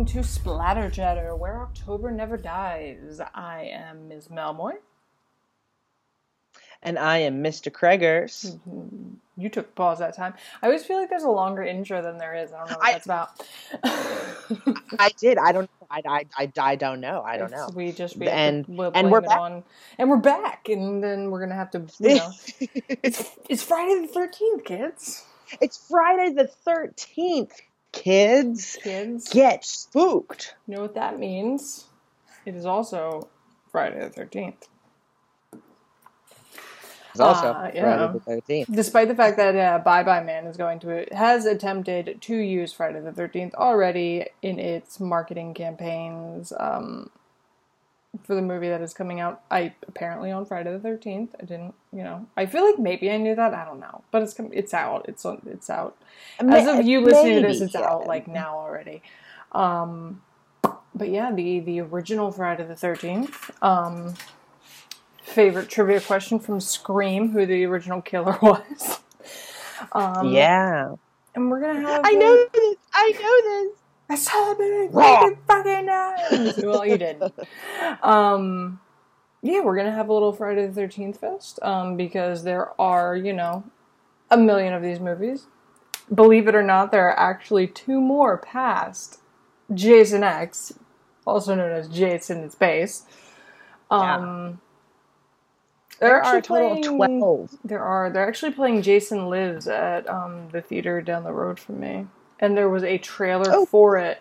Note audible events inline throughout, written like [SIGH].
welcome to Splatter Chatter, where October never dies. I am Ms. Melmoy. And I am Mr. Kreggers. Mm-hmm. You took pause that time. I always feel like there's a longer intro than there is. I don't know what I- that's about. [LAUGHS] I did. I don't. I, I, I, I don't know. I don't know. We just we And- to, we'll and we're back. on, and we're back, and then we're gonna have to, you know, [LAUGHS] it's it's Friday the thirteenth, kids. it's Friday the thirteenth, kids. Kids, Get spooked. you know what that means? It is also Friday the thirteenth. It's also Uh, yeah. Friday the thirteenth. Despite the fact that uh, Bye Bye Man is going to has attempted to use Friday the Thirteenth already in its marketing campaigns um, for the movie that is coming out. I apparently on Friday the Thirteenth. I didn't, you know. I feel like maybe I knew that. I don't know, but it's it's out. It's on. It's out. As of you listening to this, it's out like now already. Um, but yeah, the the original Friday the Thirteenth. Um, favorite trivia question from Scream: Who the original killer [LAUGHS] was? Um, yeah. and we're gonna have. I know this. I know this. I saw it Raw. fucking times. [LAUGHS] well, you did. Um, yeah, we're gonna have a little Friday the Thirteenth fest. Um, because there are, you know, a million of these movies. Believe it or not, there are actually two more past Jason X, also known as Jason in Space. Um, they're There are a actually total of playing- twelve. there are. They're actually playing Jason Lives at um, the theater down the road from me, and there was a trailer Oh. for it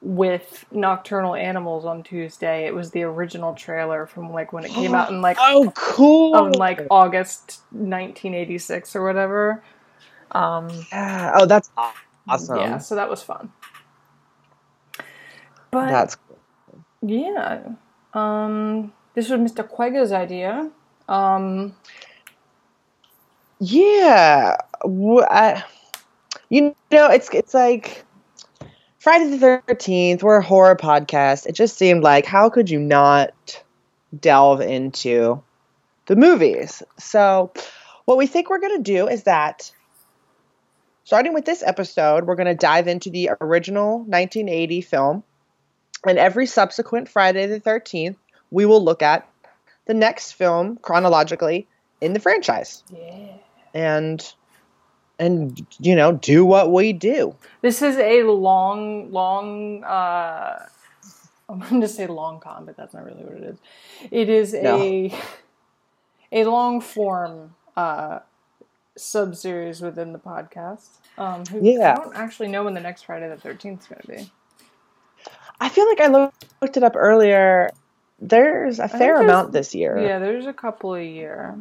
with Nocturnal Animals on Tuesday. It was the original trailer from like when it came out in like Oh, cool. on like August 1986 or whatever. Um, Yeah. Oh, that's awesome. yeah, so that was fun. But That's cool. yeah, um, this was Mr. Quegga's idea. Um, Yeah, wh- I, you know, it's it's like Friday the Thirteenth. We're a horror podcast. It just seemed like how could you not delve into the movies? So, what we think we're gonna do is that, starting with this episode, we're gonna dive into the original 1980 film, and every subsequent Friday the Thirteenth, we will look at the next film chronologically in the franchise yeah. and and you know do what we do This is a long, long. Uh, [LAUGHS] I'm going to say long con, but that's not really what it is. It is a [LAUGHS] a long form uh, sub series within the podcast. Um, who, Yeah. I don't actually know when the next Friday the Thirteenth is going to be. i feel like i loo- looked it up earlier there's a fair amount this year Yeah, there's a couple a year.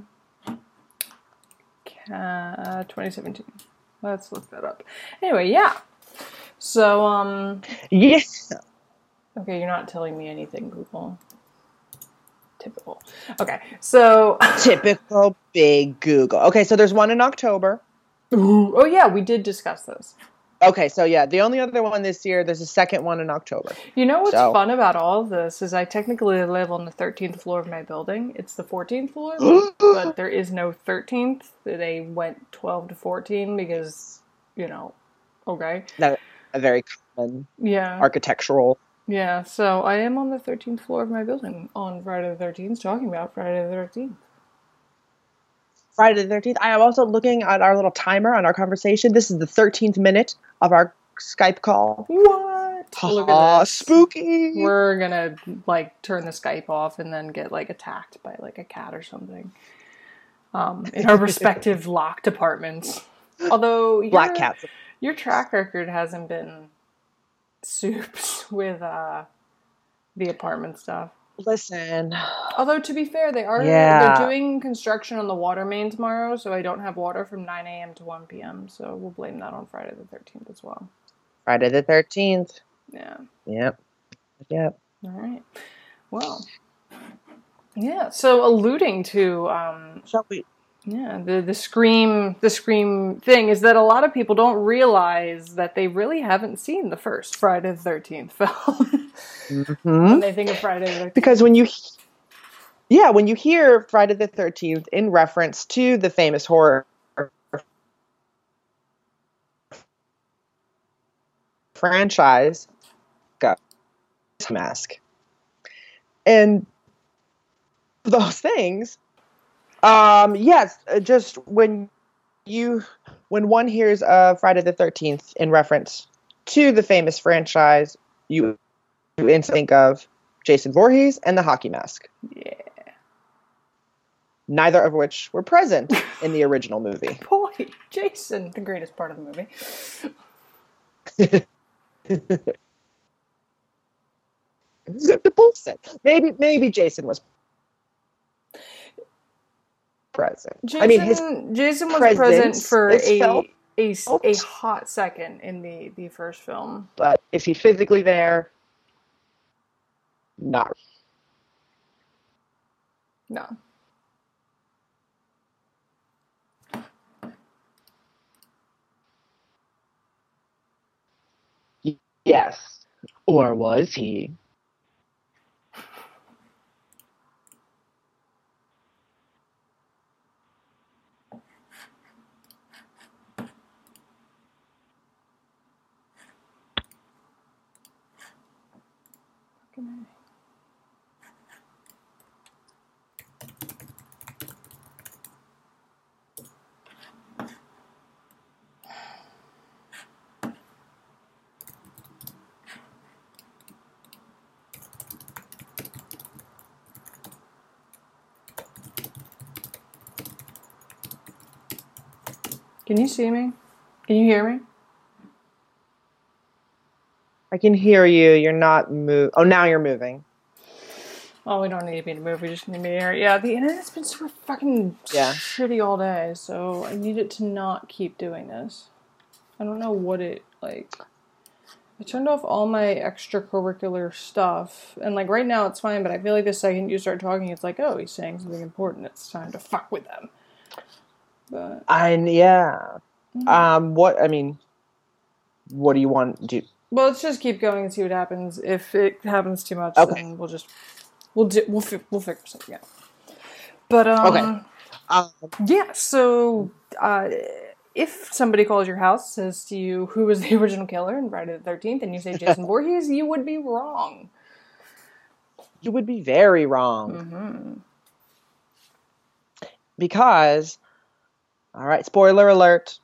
Ca- 2017. Let's look that up. Anyway, yeah. So, um, yes Okay, you're not telling me anything, Google. Typical. Okay, so [LAUGHS] typical big google okay so there's one in october oh yeah, we did discuss this. Okay so yeah the only other one this year there's a second one in october You know what's So- fun about all of this is I technically live on the 13th floor of my building. It's the 14th floor, [GASPS] but there is no 13th. They went 12 to 14 because, you know, okay. That- a very common Yeah. architectural Yeah, so I am on the 13th floor of my building on Friday the 13th talking about Friday the 13th. Friday the 13th i am also looking at our little timer on our conversation this is the 13th minute of our skype call What? Look at this. spooky We're gonna like turn the Skype off and then get like attacked by like a cat or something. Um, in our [LAUGHS] respective locked apartments. Although your, black cats your track record hasn't been soups [LAUGHS] with uh the apartment stuff. Listen Although to be fair, they are Yeah. they're doing construction on the water main tomorrow, so I don't have water from nine AM to one PM, so we'll blame that on Friday the thirteenth as well. Friday the 13th. Yeah. Yep. Yep. All right. Well. Yeah. So alluding to um, Shall we? Yeah the the scream the scream thing is that a lot of people don't realize that they really haven't seen the first Friday the Thirteenth [LAUGHS] film when hmm they think of Friday the Thirteenth. Because when you, yeah, when you hear Friday the 13th in reference to the famous horror franchise, Chewbacca mask. And those things, um, yes, uh, just when you when one hears of Friday the Thirteenth in reference to the famous franchise, you you instantly think of Jason Voorhees and the hockey mask. Yeah. Neither of which were present in the original movie. [LAUGHS] Boy, Jason, the greatest part of the movie. [LAUGHS] the bullshit. Maybe maybe Jason was present. Jason, I mean, his Jason was present for is a, felt. a s- a hot second in the the first film. but is he physically there? Not. No. Yes. Or was he? Can you see me? Can you hear me? I can hear you. You're not move. Oh, now you're moving. Oh, we don't need me to move. We just need me to hear. Yeah, the internet's been super fucking Yeah. shitty all day, so I need it to not keep doing this. I don't know what it like. I turned off all my extracurricular stuff, and like right now it's fine. But I feel like the second you start talking, it's like, oh, he's saying something important. It's time to fuck with them. But I yeah. Um. What I mean. What do you want to do? well, let's just keep going and see what happens. If it happens too much, Okay. then we'll just we'll do, we'll fi- we'll figure something out. But um, Okay. Um, Yeah, so uh, if somebody calls your house, says to you, who was the [LAUGHS] original killer in Friday the 13th, and you say Jason [LAUGHS] Voorhees, you would be wrong. you would be very wrong hmm because. All right. Spoiler alert.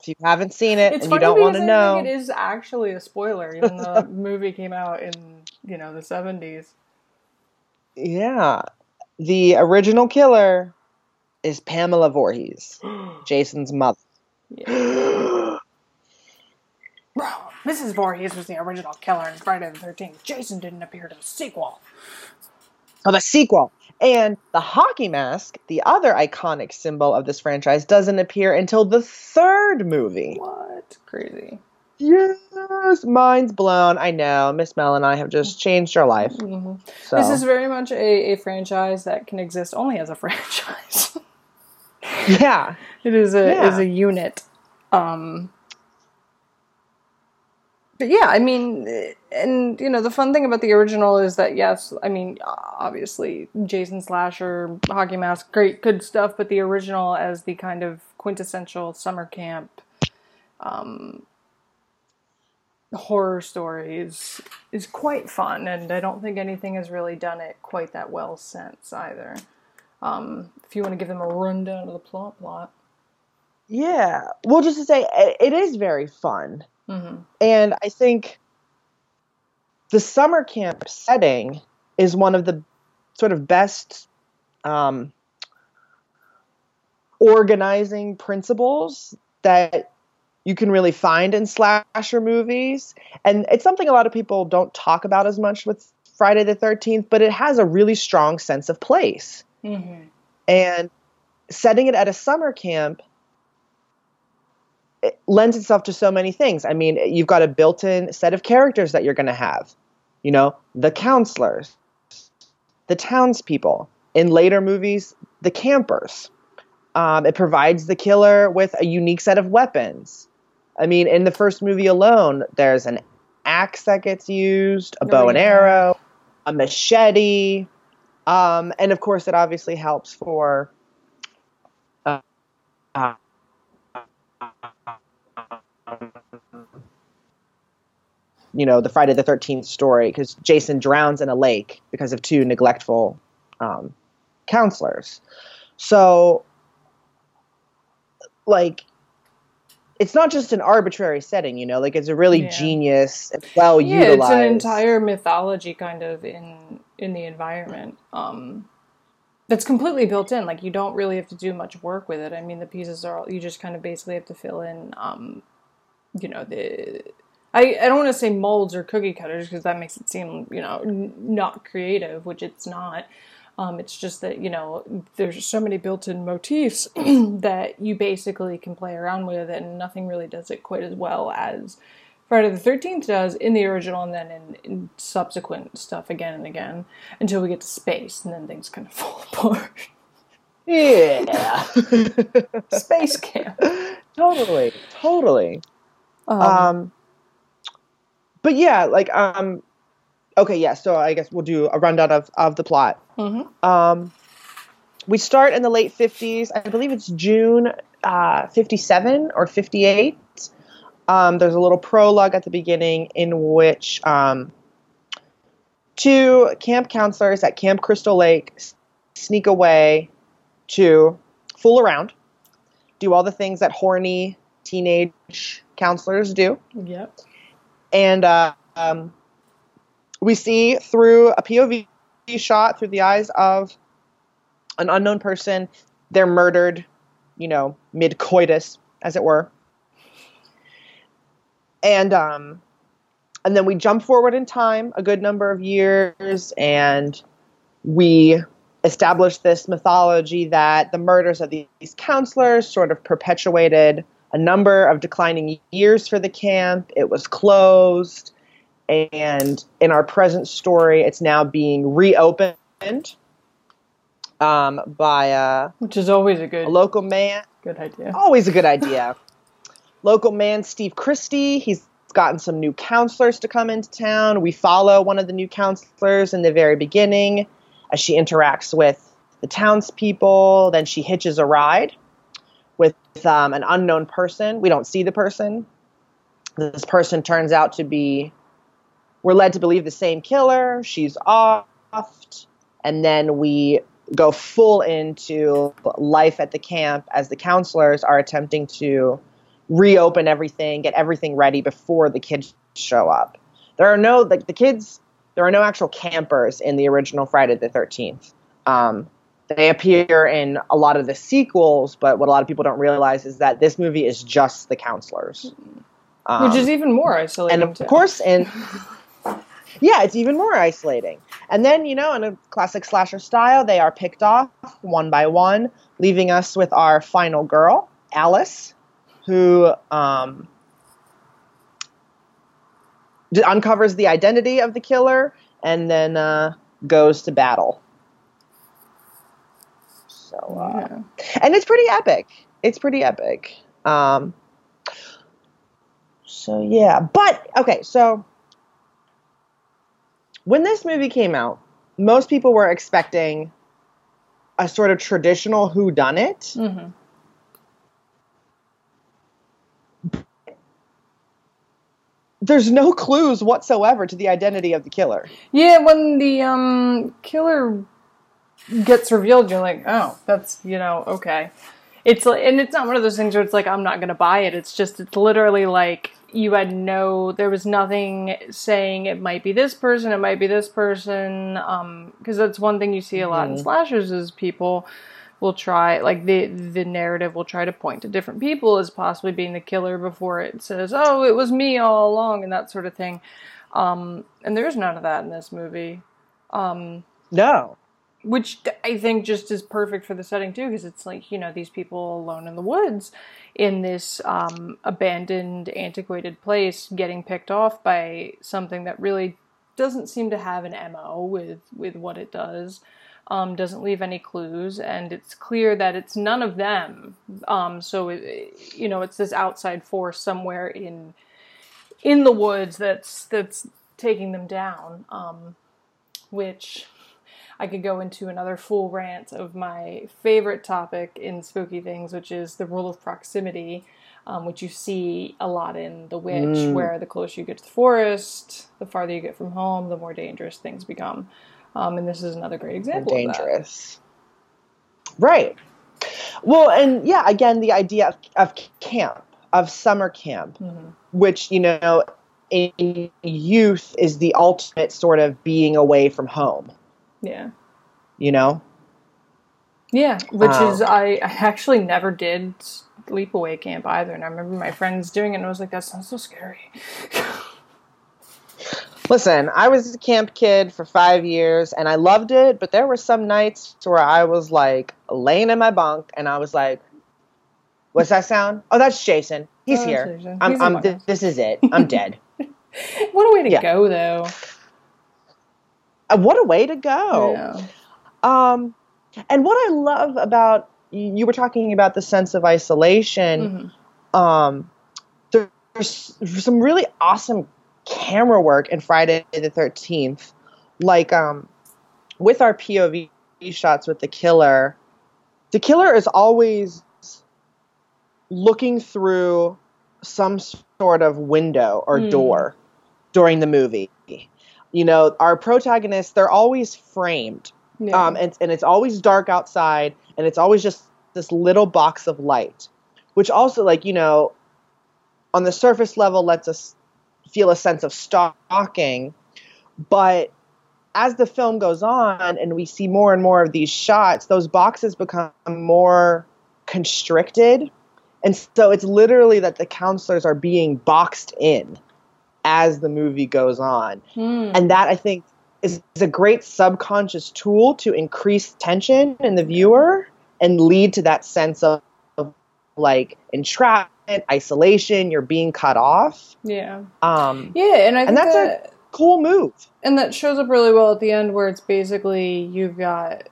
If you haven't seen it It's and you don't want to I know, think it is actually a spoiler, even though the [LAUGHS] movie came out in, you know, the 70s. yeah, the original killer is Pamela Voorhees, [GASPS] Jason's mother. Yeah. [GASPS] Wrong. Mrs. Voorhees was the original killer in Friday the 13th. Jason didn't appear to the sequel. Oh, the sequel. And the hockey mask, the other iconic symbol of this franchise, doesn't appear until the third movie. What? Crazy. Yes, mind's blown. I know. Miss Mel and I have just changed our life. hmm So This is very much a, a franchise that can exist only as a [LAUGHS] franchise. yeah, It is a Yeah. is a unit. Um but yeah, I mean, and you know, the fun thing about the original is that yes, I mean, obviously Jason Slasher, Hockey Mask, great, good stuff. But the original, as the kind of quintessential summer camp um, horror story, is is quite fun, and I don't think anything has really done it quite that well since either. Um, if you want to give them a rundown of the plot, plot. yeah. Well, just to say, it is very fun. Hmm And I think the summer camp setting is one of the sort of best um, organizing principles that you can really find in slasher movies. And it's something a lot of people don't talk about as much with Friday the 13th, but it has a really strong sense of place. hmm And setting it at a summer camp it lends itself to so many things. I mean, you've got a built-in set of characters that you're going to have. You know, the counselors, the townspeople. In later movies, the campers. Um, it provides the killer with a unique set of weapons. I mean, in the first movie alone, there's an axe that gets used, a Oh, bow and arrow, a machete, um, and of course, it obviously helps for. Uh, uh, you know, the Friday the 13th story because Jason drowns in a lake because of two neglectful um, counselors. So, like, it's not just an arbitrary setting, you know, like it's a really Yeah. genius, well yeah, utilized. it's an entire mythology kind of in in the environment. Um, that's completely built in. Like you don't really have to do much work with it. I mean, the pieces are all, you just kind of basically have to fill in. Um, you know the. I, I don't want to say molds or cookie cutters because that makes it seem you know n- not creative, which it's not. Um, it's just that you know there's so many built-in motifs [CLEARS THROAT] that you basically can play around with, and nothing really does it quite as well as Friday the Thirteenth does in the original, and then in, in subsequent stuff again and again until we get to space, and then things kind of [LAUGHS] fall apart. yeah. [LAUGHS] space camp. totally. Totally. Um, Um, but yeah, like um, okay, yeah. So I guess we'll do a rundown of of the plot. mhm. Um, we start in the late fifties. I believe it's June uh, fifty seven or fifty eight. Um, there's a little prologue at the beginning in which um, two camp counselors at Camp Crystal Lake sneak away to fool around, do all the things that horny teenage counselors do Yep. and uh, um, we see through a POV shot through the eyes of an unknown person. They're murdered, you know, mid coitus, as it were. And um, and then we jump forward in time a good number of years, and we establish this mythology that the murders of these counselors sort of perpetuated a number of declining years for the camp. It was closed. And in our present story, it's now being reopened um, by uh, Which is always a good a local man. good idea. Always a good idea. Local man Steve Christy. He's gotten some new counselors to come into town. We follow one of the new counselors in the very beginning as she interacts with the townspeople. Then she hitches a ride with um, an unknown person. We don't see the person. This person turns out to be, we're led to believe the same killer. She's offed. And then we go full into life at the camp as the counselors are attempting to reopen everything, get everything ready before the kids show up. There are no like the kids. There are no actual campers in the original Friday the Thirteenth. Um, they appear in a lot of the sequels, but what a lot of people don't realize is that this movie is just the counselors. Um, Which is even more isolating. and of too. course in [LAUGHS] yeah it's even more isolating and then you know in a classic slasher style they are picked off one by one leaving us with our final girl alice who um, d- uncovers the identity of the killer and then uh, goes to battle so uh, Yeah. and it's pretty epic. It's pretty epic. Um, so yeah, but okay, so when this movie came out, most people were expecting a sort of traditional who done it. Mhm. There's no clues whatsoever to the identity of the killer. Yeah, when the um killer gets revealed, you're like, oh, that's you know, okay. It's like, and it's not one of those things where it's like I'm not gonna buy it. It's just it's literally like you had no, there was nothing saying it might be this person, it might be this person, um, because that's one thing you see a lot in Mhm. slashers is people will try like the the narrative will try to point to different people as possibly being the killer before it says, oh, it was me all along, and that sort of thing. Um, and there's none of that in this movie. Um, No. which I think just is perfect for the setting too, because it's like you know these people alone in the woods in this um, abandoned, antiquated place, getting picked off by something that really doesn't seem to have an mo with with what it does. Um, doesn't leave any clues, and it's clear that it's none of them. Um, so it, you know, it's this outside force somewhere in in the woods that's that's taking them down. Um, which I could go into another full rant of my favorite topic in spooky things, which is the rule of proximity. Um, which you see a lot in The Witch, Mm. where the closer you get to the forest, the farther you get from home, the more dangerous things become. Um, and this is another great example of that. dangerous. Right. Well, and yeah, again, the idea of, of camp, of summer camp, Mhm. which, you know, in youth is the ultimate sort of being away from home, Yeah. you know? Yeah, which Um, is I, I actually never did sleepaway camp either, and I remember my friends doing it, and I was like, that sounds so scary. Listen, I was a camp kid for five years and I loved it, but there were some nights where I was like laying in my bunk and I was like, What's that sound? Oh, that's Jason. He's Oh, here. Jason. I'm, He's I'm, house." this is it. I'm dead. [LAUGHS] [LAUGHS] what a way to Yeah. go, though. Uh, what a way to go. Yeah. Um, and what I love about you were talking about the sense of isolation. Mhm. Um, there- there's some really awesome camera work in Friday the Thirteenth, like um, with our POV shots with the killer. The killer is always looking through some sort of window or Hmm. door during the movie. You know, our protagonists, they're always framed Yeah. um, and, and it's always dark outside and it's always just this little box of light which also like you know on the surface level lets us feel a sense of stalking but as the film goes on and we see more and more of these shots those boxes become more constricted and so it's literally that the counselors are being boxed in as the movie goes on Hmm. and that I think is, a great subconscious tool to increase tension in the viewer and lead to that sense of, of like entrapment, isolation, you're being cut off. yeah. Um, Yeah, and I think And that's a- cool move. and that shows up really well at the end, where it's basically you've got,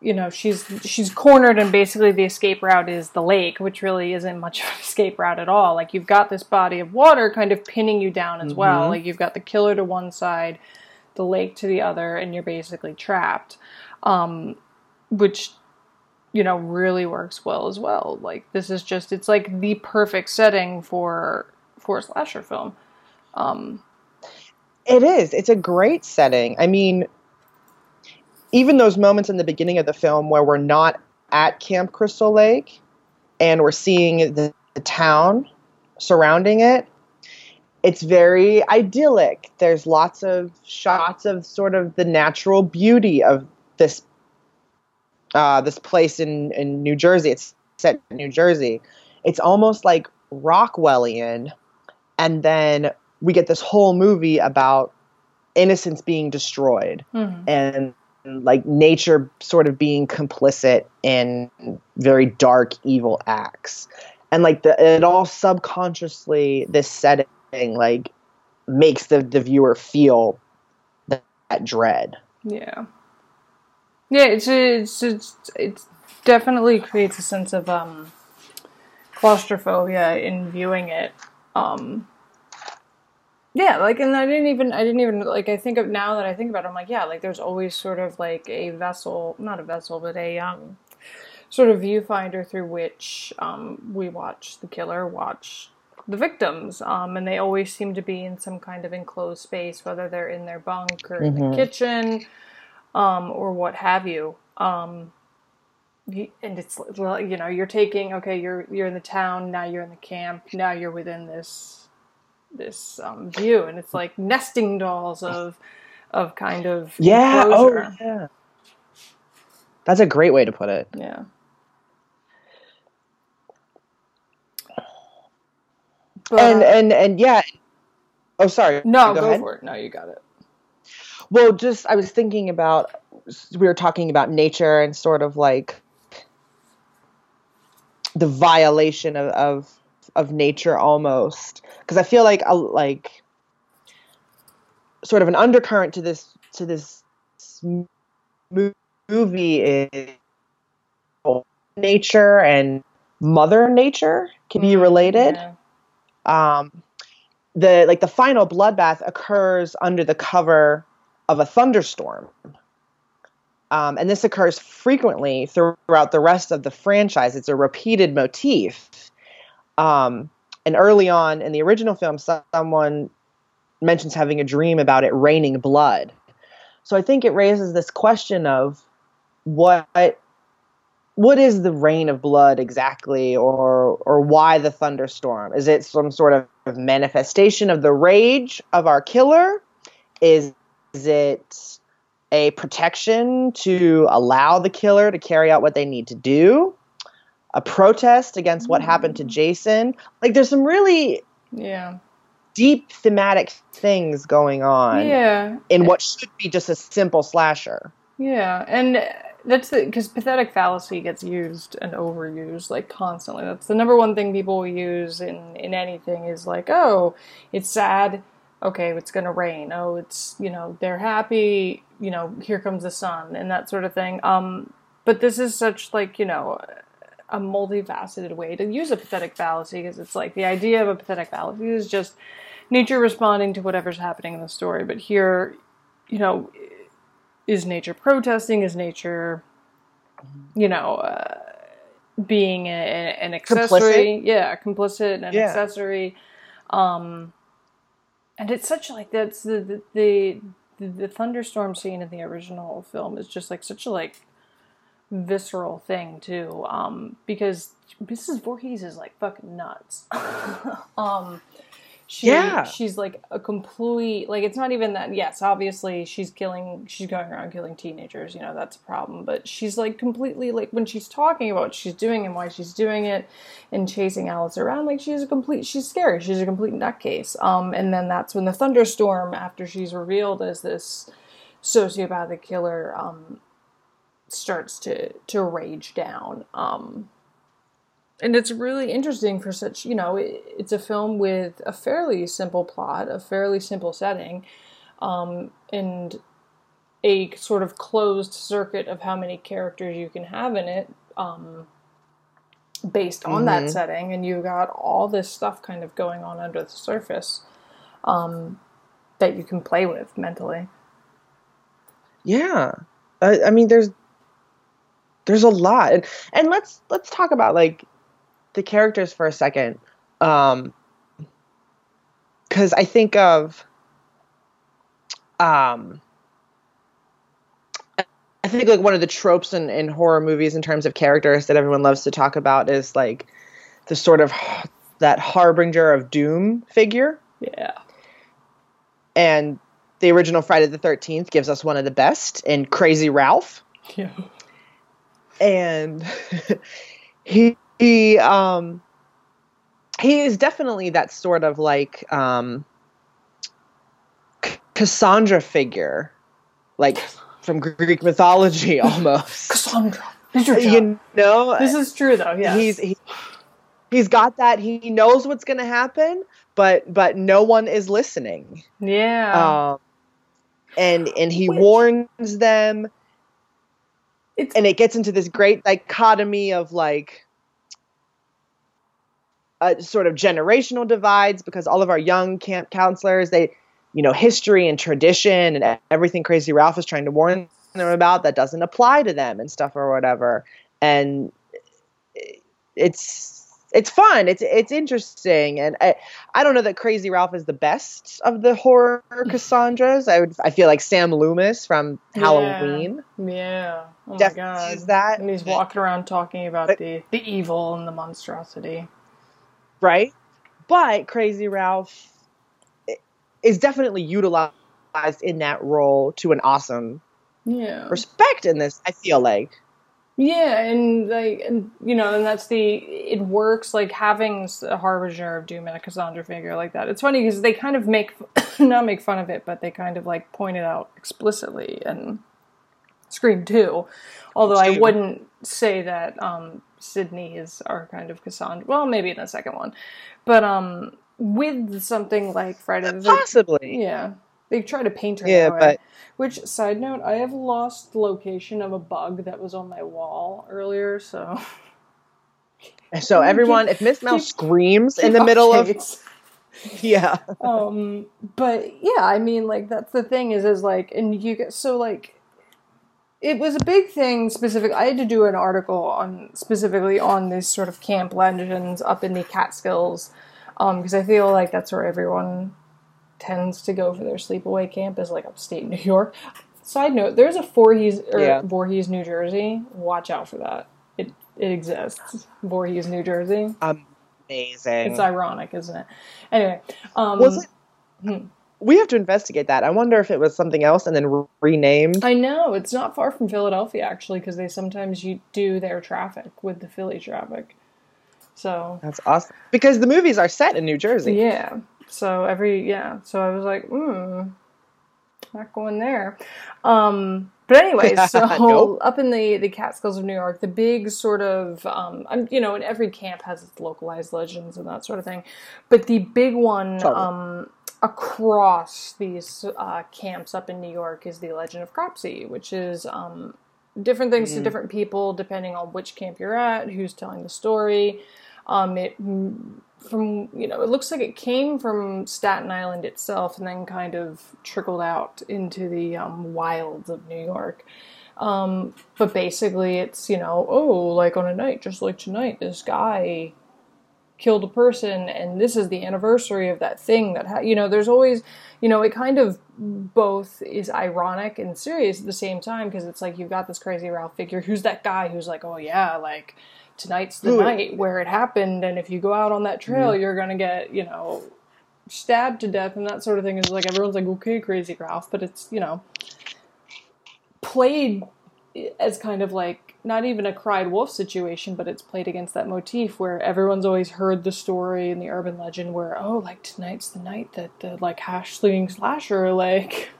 you know, she's she's cornered, and basically the escape route is the lake, which really isn't much of an escape route at all. Like you've got this body of water kind of pinning you down as well. Mhm. Like you've got the killer to one side, the lake to the other, and you're basically trapped. Um, which you know really works well as well. Like this is just it's like the perfect setting for for a slasher film. Um, It is. It's a great setting. I mean, even those moments in the beginning of the film where we're not at Camp Crystal Lake and we're seeing the, the town surrounding it, it's very idyllic. There's lots of shots of sort of the natural beauty of this uh, this place in, in New Jersey. It's set in New Jersey. It's almost like Rockwellian, and then we get this whole movie about innocence being destroyed mhm. and like nature sort of being complicit in very dark evil acts and like the it all subconsciously this setting like makes the, the viewer feel that, that dread Yeah. Yeah, it's it's it's it's definitely creates a sense of um claustrophobia in viewing it. Um yeah, like and I didn't even I didn't even like I think of now that I think about it, I'm like, yeah, like there's always sort of like a vessel not a vessel, but a um sort of viewfinder through which um we watch the killer watch the victims. Um and they always seem to be in some kind of enclosed space, whether they're in their bunk or in the Mhm. kitchen um, or what have you. Um, and it's you know you're taking okay you're you're in the town now you're in the camp now you're within this this um, view and it's like nesting dolls of of kind of yeah enclosure. oh yeah that's a great way to put it yeah but, and uh, and and yeah. Oh sorry. No go, ahead. for it. No you got it. Well, just I was thinking about we were talking about nature and sort of like the violation of of, of nature almost. Because I feel like a, like sort of an undercurrent to this to this movie is nature and mother nature can be Mm, related. Yeah. Um, the like the final bloodbath occurs under the cover of a thunderstorm. Um, and this occurs frequently throughout the rest of the franchise. It's a repeated motif. Um, and early on in the original film, someone mentions having a dream about it raining blood. So I think it raises this question of what what is the rain of blood exactly or or why the thunderstorm? Is it some sort of manifestation of the rage of our killer? Is, is it a protection to allow the killer to carry out what they need to do? A protest against what happened to mm. jason? Like there's some really Yeah. deep thematic things going on Yeah. in what should be just a simple slasher. Yeah, and that's because pathetic fallacy gets used and overused like constantly. That's the number one thing people use in in anything is like, oh, it's sad. Okay, it's gonna rain. Oh, it's you know they're happy. You know, here comes the sun and that sort of thing. Um, but this is such like you know a multifaceted way to use a pathetic fallacy because it's like the idea of a pathetic fallacy is just nature responding to whatever's happening in the story. But here, you know, is nature protesting? Is nature, you know, uh, being a, an accessory? Yeah, complicit and an Yeah. accessory. Um, and it's such like that's the the, the the the thunderstorm scene in the original film is just like such a like visceral thing too um because mrs Voorhees is like fucking nuts [LAUGHS] um she, Yeah. she's like a complete like it's not even that yes obviously she's killing she's going around killing teenagers you know that's a problem but she's like completely like when she's talking about what she's doing and why she's doing it and chasing alice around like she's a complete she's scary she's a complete nutcase um and then that's when the thunderstorm after she's revealed as this sociopathic killer um starts to to rage down um and it's really interesting for such you know it, it's a film with a fairly simple plot a fairly simple setting um and a sort of closed circuit of how many characters you can have in it um based on that Mhm. setting. And you got all this stuff kind of going on under the surface um that you can play with mentally. Yeah, I, I mean, there's there's a lot, and and let's let's talk about like the characters for a second, um, because I think of um. I think like one of the tropes in, in horror movies in terms of characters that everyone loves to talk about is like the sort of that harbinger of doom figure. Yeah. And the original Friday the 13th gives us one of the best in Crazy Ralph. [LAUGHS] Yeah. And [LAUGHS] he he um he is definitely that sort of like um Cassandra figure like from Greek mythology [LAUGHS] almost. Cassandra. This is you know this is true though yeah he's he, he's got that he knows what's going to happen but but no one is listening. Yeah. Um, and and he Which- warns them it's and it gets into this great dichotomy of like uh, sort of generational divides because all of our young camp counselors they you know history and tradition and everything crazy ralph is trying to warn them about that doesn't apply to them and stuff or whatever. And it's it's fun. It's it's interesting. And i i don't know that crazy ralph is the best of the horror [LAUGHS] cassandras. I would i feel like sam loomis from Yeah. halloween yeah. Oh my god. is that. And he's walking around talking about But- the the evil and the monstrosity right? But Crazy Ralph is definitely utilized in that role to an awesome yeah respect in this. I feel like, Yeah, and like, and, you know, and that's the it works like having a harbinger of doom and a Cassandra figure like that. It's funny because they kind of make [COUGHS] not make fun of it, but they kind of like point it out explicitly and Scream too. Although I wouldn't say that um, Sidney is our kind of Cassandra. Well, maybe in the second one, but um, with something like Friday the possibly. yeah. They try to paint her Yeah, that way. but- Which side note, I have lost the location of a bug that was on my wall earlier, so [LAUGHS] So everyone, if Miss Mel keep- screams in the middle of [LAUGHS] yeah, um but yeah, I mean like that's the thing is is like and you get so like it was a big thing specific i had to do an article on specifically on this sort of camp legends up in the catskills because i feel like that's where everyone tends to go for their sleepaway camp is like upstate [LAUGHS] new york side note there's a Voorhees or Yeah. Voorhees new jersey watch out for that it it exists Voorhees new jersey Amazing. it's ironic isn't it anyway um Was it? hmm. We have to investigate that. I wonder if it was something else and then re- renamed. I know it's not far from Philadelphia actually, because they sometimes you do their traffic with the Philly traffic. So That's awesome. Because the movies are set in New Jersey. yeah, so every yeah, so I was like, hmm, not going there. Um, but anyway, [LAUGHS] so [LAUGHS] Nope. up in the the Catskills of New York, the big sort of um, I'm- you know, and every camp has its localized legends and that sort of thing, but the big one Totally. um, across these uh, camps up in New York is the Legend of Cropsey, which is um, different things to Mm. different people depending on which camp you're at, who's telling the story. Um, it from you know it looks like it came from Staten Island itself and then kind of trickled out into the um, wilds of New York. Um, but basically, it's you know oh like on a night just like tonight, this guy killed a person and this is the anniversary of that thing that ha- you know there's always you know it kind of both is ironic and serious at the same time because it's like you've got this crazy Ralph figure who's that guy who's like oh yeah like tonight's the Who- night where it happened and if you go out on that mm-hmm. trail you're gonna get you know stabbed to death and that sort of thing. Is like everyone's like okay crazy Ralph but it's you know played as kind of like not even a cried wolf situation, but it's played against that motif where everyone's always heard the story and the urban legend where oh like tonight's the night that the like hash slinging slasher like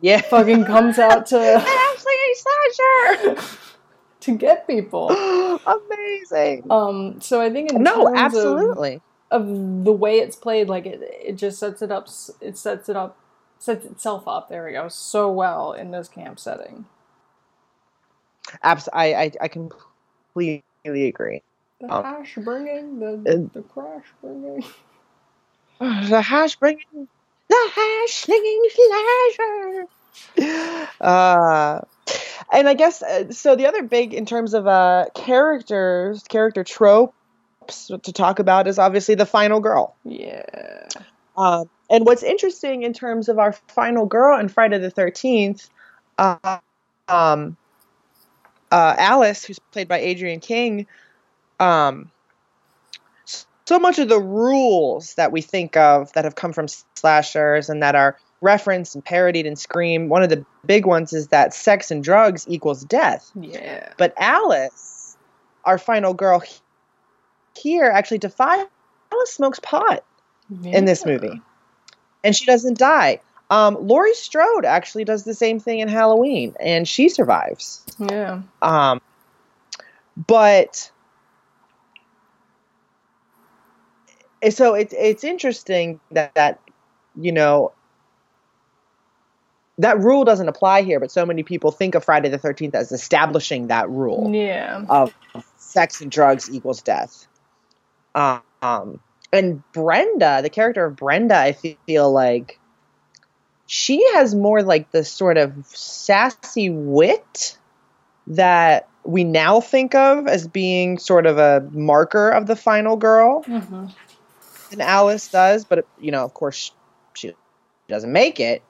Yeah. fucking comes out to [LAUGHS] Ashley Slasher. [LAUGHS] to get people. [GASPS] Amazing. Um, so I think in no, terms of- absolutely. of the way it's played, like it, it just sets it up. It sets it up, sets itself up. There we go, so well in this camp setting. Abs- I, I, I completely agree. The Um, hash bringing, the uh, the crash bringing. [SIGHS] The hash bringing, the hash slinging slasher. [LAUGHS] Uh, and I guess uh, so. The other big in terms of uh, characters, character tropes to talk about is obviously the final girl. Yeah. Um, and what's interesting in terms of our final girl in Friday the Thirteenth, uh, um, uh, Alice, who's played by Adrienne King, um, so much of the rules that we think of that have come from slashers and that are referenced and parodied in Scream, one of the big ones is that sex and drugs equals death. Yeah. But Alice, our final girl here, actually defies. Alice smokes pot in this movie. And she doesn't die. Um, Laurie Strode actually does the same thing in Halloween, and she survives. Yeah. Um, but so it's it's interesting that, that you know that rule doesn't apply here, but so many people think of Friday the Thirteenth as establishing that rule Yeah. of sex and drugs equals death. Um, and Brenda, the character of Brenda, I feel like she has more like the sort of sassy wit that we now think of as being sort of a marker of the final girl hmm than Alice does, but you know, of course, she doesn't make it.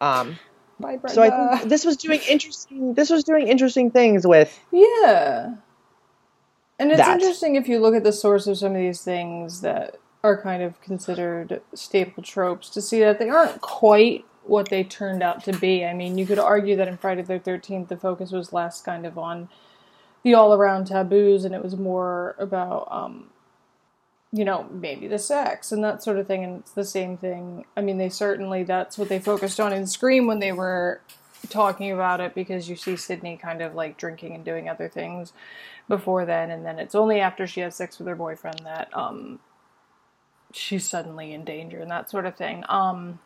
Um, Bye, so I think this was doing interesting. This was doing interesting things with Yeah. And it's That. interesting if you look at the source of some of these things that are kind of considered staple tropes to see that they aren't quite what they turned out to be. I mean, you could argue that in Friday the 13th, the focus was less kind of on the all around taboos and it was more about, um, you know, maybe the sex and that sort of thing. And it's the same thing. I mean, they certainly, that's what they focused on in Scream when they were talking about it because you see Sidney kind of like drinking and doing other things before then, and then it's only after she has sex with her boyfriend that um she's suddenly in danger and that sort of thing. Um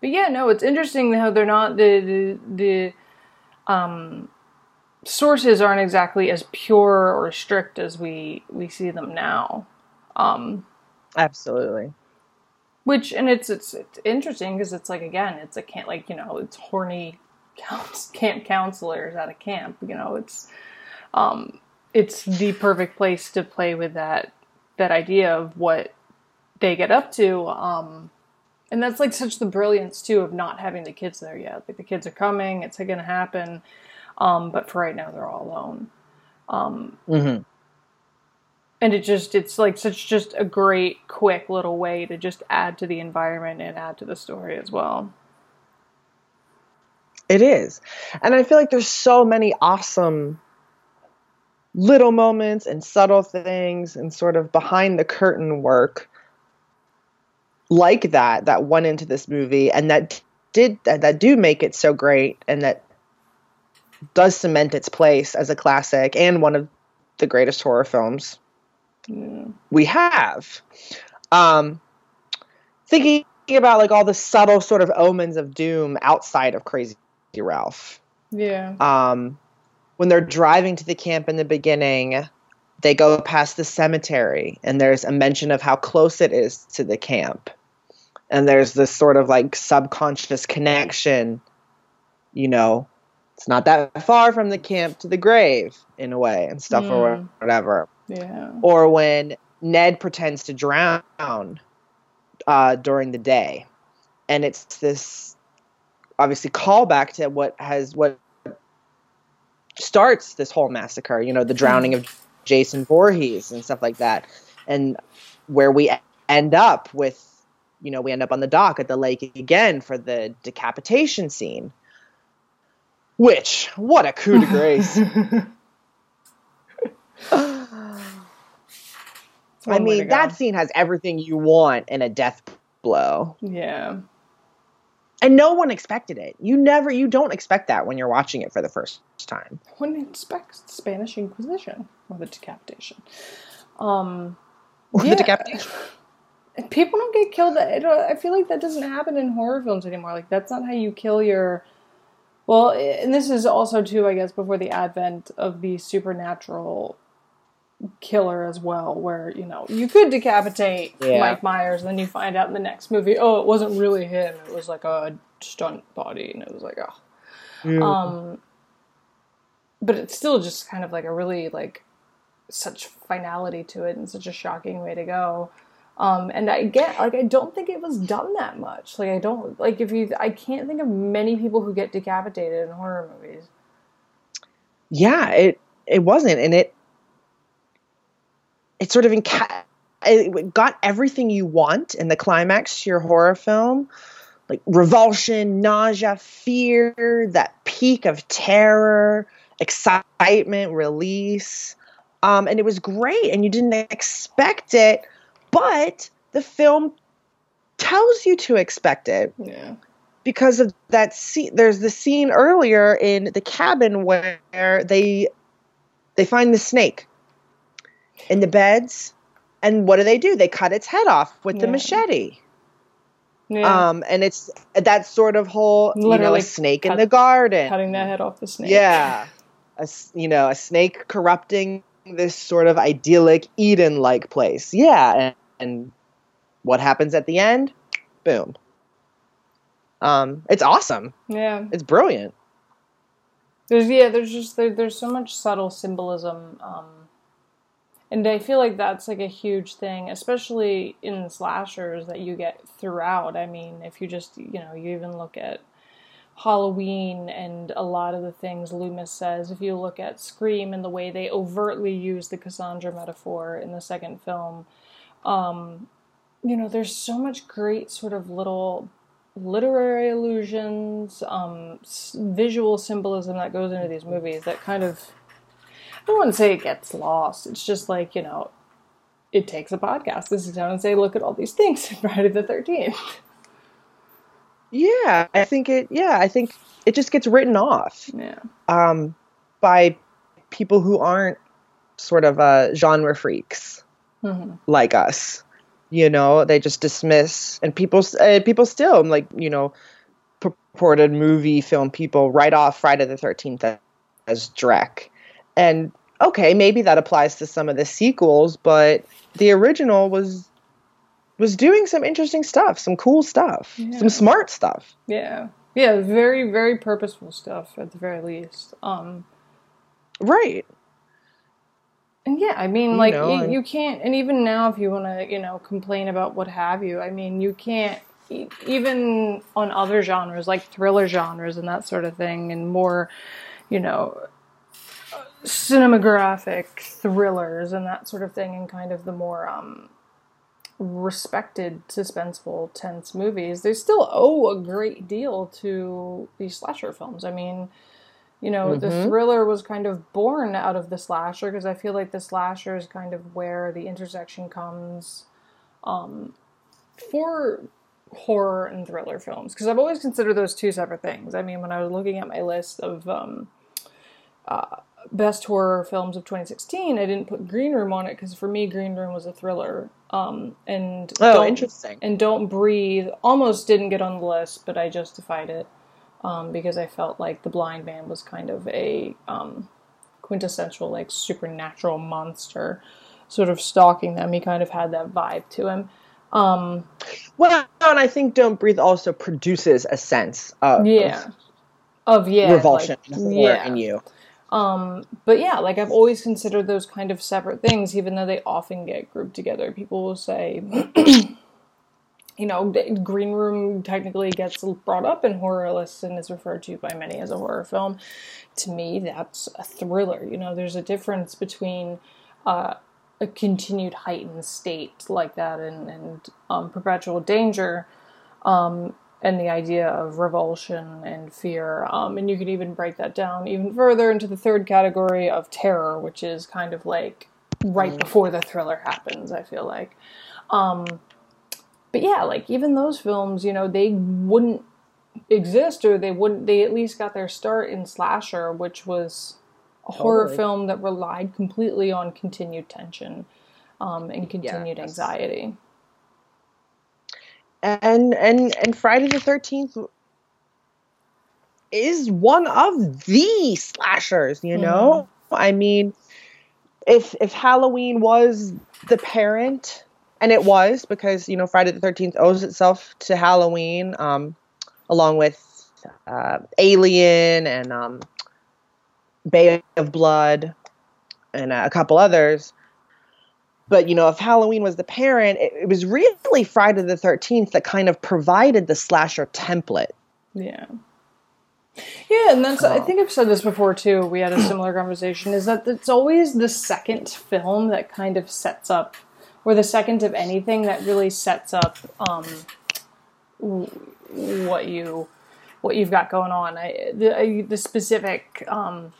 but yeah, no, it's interesting how they're not the the, the um sources aren't exactly as pure or strict as we we see them now. Um absolutely. which and it's it's, it's interesting because it's like again it's a can't like you know it's horny [LAUGHS] camp counselors at a camp. You know, it's um, it's the perfect place to play with that that idea of what they get up to. Um, and that's like such the brilliance too of not having the kids there yet. Like the kids are coming, it's going to happen, um, but for right now they're all alone. Um, Mm-hmm. and it just it's like such just a great quick little way to just add to the environment and add to the story as well. It is. And I feel like there's so many awesome little moments and subtle things and sort of behind the curtain work like that that went into this movie and that did that, that do make it so great and that does cement its place as a classic and one of the greatest horror films Mm. we have. Um, thinking about like all the subtle sort of omens of doom outside of Crazy Ralph. Yeah. Um, when they're driving to the camp in the beginning, they go past the cemetery, and there's a mention of how close it is to the camp. And there's this sort of like subconscious connection, you know, it's not that far from the camp to the grave in a way, and stuff or Mm. whatever Yeah. or when Ned pretends to drown uh, during the day, and it's this obviously callback to what has what starts this whole massacre. You know, the drowning of Jason Voorhees and stuff like that, and where we end up with, you know, we end up on the dock at the lake again for the decapitation scene. Which, what a coup de grace! [LAUGHS] I One to mean, that scene has everything you want in a death blow. Yeah. And no one expected it. You never, you don't expect that when you're watching it for the first time. Wouldn't expect Spanish Inquisition or the decapitation. Um, Or Yeah. the decapitation. People don't get killed. I, I feel like that doesn't happen in horror films anymore. Like that's not how you kill your. Well, and this is also too, I guess, before the advent of the supernatural killer as well, where you know you could decapitate Yeah. Mike Myers, and then you find out in the next movie, oh, it wasn't really him; it was like a stunt body, and it was like, oh, Mm. um, but it's still just kind of like a really like such finality to it and such a shocking way to go. Um, and I get like I don't think it was done that much. Like I don't like if you I can't think of many people who get decapitated in horror movies. yeah, it it wasn't, and it it sort of enca- it got everything you want in the climax to your horror film, like revulsion, nausea, fear, that peak of terror, excitement, release, um, and it was great, and you didn't expect it, but the film tells you to expect it Yeah. because of that scene. There's the scene earlier in the cabin where they they find the snake in the beds. And what do they do? They cut its head off with the machete. Yeah. um and it's that sort of whole you know Literally a snake in the garden. Cutting the head off the snake. yeah. A, you know a snake corrupting this sort of idyllic eden like place. Yeah and, and what happens at the end boom um it's awesome Yeah. it's brilliant There's yeah, there's just there, there's so much subtle symbolism, um, and I feel like that's like a huge thing, especially in slashers that you get throughout. I mean, if you just you know you even look at Halloween and a lot of the things Loomis says. If you look at Scream and the way they overtly use the Cassandra metaphor in the second film, um, you know, there's so much great sort of little literary allusions, um, s- visual symbolism that goes into these movies that kind of, I wouldn't say it gets lost. It's just like, you know, it takes a podcast to sit down and say, look at all these things in Friday the 13th. yeah i think it yeah i think it just gets written off Yeah. um by people who aren't sort of uh genre freaks hmm like us you know they just dismiss and people uh, people still like you know purported movie film people write off friday the 13th as drek and okay maybe that applies to some of the sequels but the original was was doing some interesting stuff some cool stuff Yeah. some smart stuff Yeah. Yeah, very very purposeful stuff at the very least. Um, right. And yeah, I mean, like know, you, you can't, and even now, if you want to, you know, complain about what have you, I mean, you can't even on other genres like thriller genres and that sort of thing, and more, you know, cinematographic thrillers and that sort of thing, and kind of the more um, respected, suspenseful, tense movies. They still owe a great deal to these slasher films. I mean you know, the Mhm. thriller was kind of born out of the slasher because I feel like the slasher is kind of where the intersection comes um, for horror and thriller films. Because I've always considered those two separate things. I mean, when I was looking at my list of um, uh, best horror films of 2016, I didn't put Green Room on it because for me, Green Room was a thriller. Um, and Oh, interesting. and Don't Breathe almost didn't get on the list, but I justified it um, because I felt like The Blind Man was kind of a um, quintessential, like, supernatural monster sort of stalking them. He kind of had that vibe to him. Um, Well, and I think Don't Breathe also produces a sense of yeah. Of, yeah. revulsion like, and yeah. in you. Um, but yeah, like I've always considered those kind of separate things, even though they often get grouped together. People will say, [CLEARS THROAT] you know, Green Room technically gets brought up in horror lists and is referred to by many as a horror film. To me, that's a thriller. You know, there's a difference between uh, a continued heightened state like that and, and um, perpetual danger um, and the idea of revulsion and fear. Um, and you could even break that down even further into the third category of terror, which is kind of like right before the thriller happens, I feel like. Um, but yeah, like even those films, you know, they wouldn't exist or they wouldn't, they at least got their start in Slasher, which was a horror film that relied completely on continued tension um, and continued anxiety. and and and Friday the Thirteenth is one of the slashers. You know, I mean, if if Halloween was the parent, and it was because you know Friday the Thirteenth owes itself to Halloween, um, along with uh, Alien and um, Bay of Blood and uh, a couple others. But you know, if Halloween was the parent, it, it was really Friday the Thirteenth that kind of provided the slasher template. Yeah. Yeah, and that's, I think I've said this before too. We had a similar conversation is that it's always the second film that kind of sets up, or the second of anything that really sets up um, what you what you've got going on. I, the, the specific um,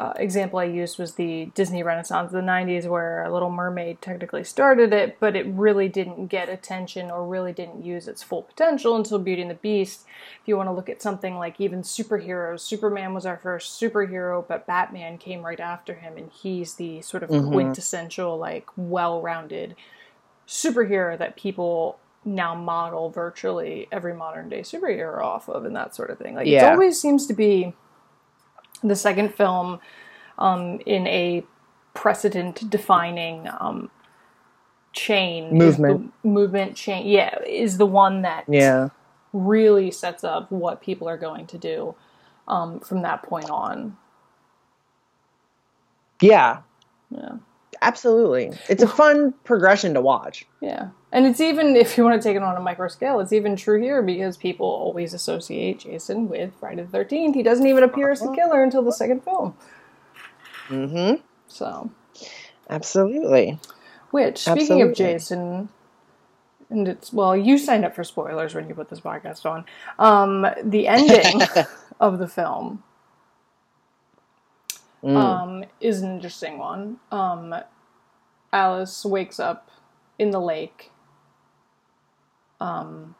uh, example I used was the Disney Renaissance of the 90s, where Little Mermaid technically started it, but it really didn't get attention or really didn't use its full potential until Beauty and the Beast. If you want to look at something like even superheroes, Superman was our first superhero, but Batman came right after him, and he's the sort of Mhm. quintessential, like, well rounded superhero that people now model virtually every modern day superhero off of and that sort of thing. Like it always seems to be the second film um, in a precedent defining um, chain Movement. movement chain yeah is the one that Yeah. really sets up what people are going to do um, from that point on Yeah. yeah Absolutely. It's a fun progression to watch. Yeah. And it's even, if you want to take it on a micro scale, it's even true here because people always associate Jason with Friday the 13th. He doesn't even appear as the killer until the second film. Mm-hmm. So, Absolutely. which, speaking of Jason, and it's, well, you signed up for spoilers when you put this podcast on. Um, the ending [LAUGHS] of the film Mm. um, is an interesting one. Um, Alice wakes up in the lake, um,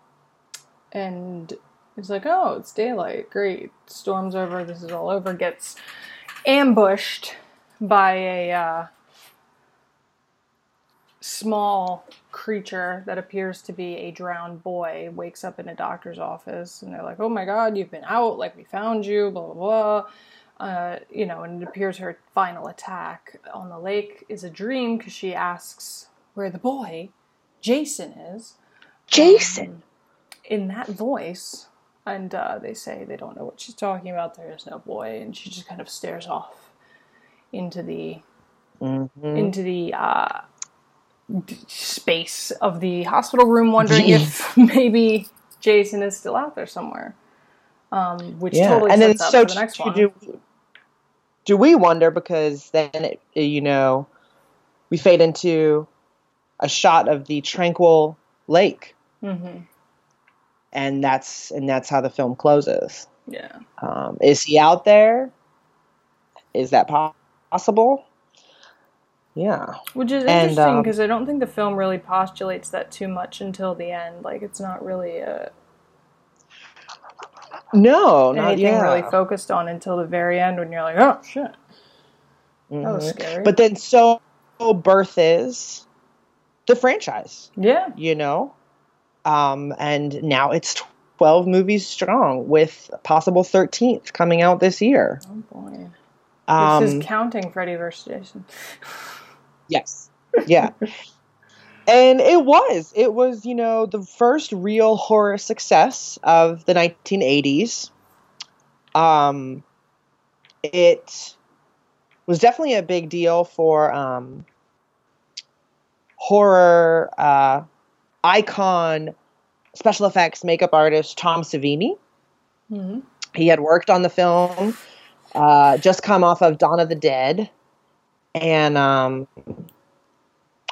and is like, "Oh, it's daylight. Great. Storm's over. This is all over." Gets ambushed by a uh, small creature that appears to be a drowned boy. Wakes up in a doctor's office, and they're like, "Oh my God, you've been out. Like we found you." Blah blah blah uh, you know, and it appears her final attack on the lake is a dream because she asks where the boy, Jason, is. Jason. Um, in that voice, and uh, they say they don't know what she's talking about. There is no boy, and she just kind of stares off into the Mhm. into the uh, d- space of the hospital room, wondering if [LAUGHS] maybe Jason is still out there somewhere. Um, which Yeah, totally and then so the next one. do do we wonder because then it, you know we fade into a shot of the tranquil lake, hmm and that's and that's how the film closes. Yeah. Um, is he out there? Is that po- possible? Yeah. Which is interesting um, because I don't think the film really postulates that too much until the end. Like it's not really a, No, not anything yeah. really focused on until the very end when you're like, oh shit, that was Mhm. scary. But then so birth is the franchise, yeah, you know? Um, and now it's 12 movies strong with a possible 13th coming out this year. oh boy, Um, this is counting Freddy versus Jason. Yes. Yeah. [LAUGHS] and it was. It was, you know, the first real horror success of the 1980s. Um, it was definitely a big deal for um, horror uh, icon, special effects makeup artist Tom Savini. hmm He had worked on the film, uh, just come off of Dawn of the Dead, and um,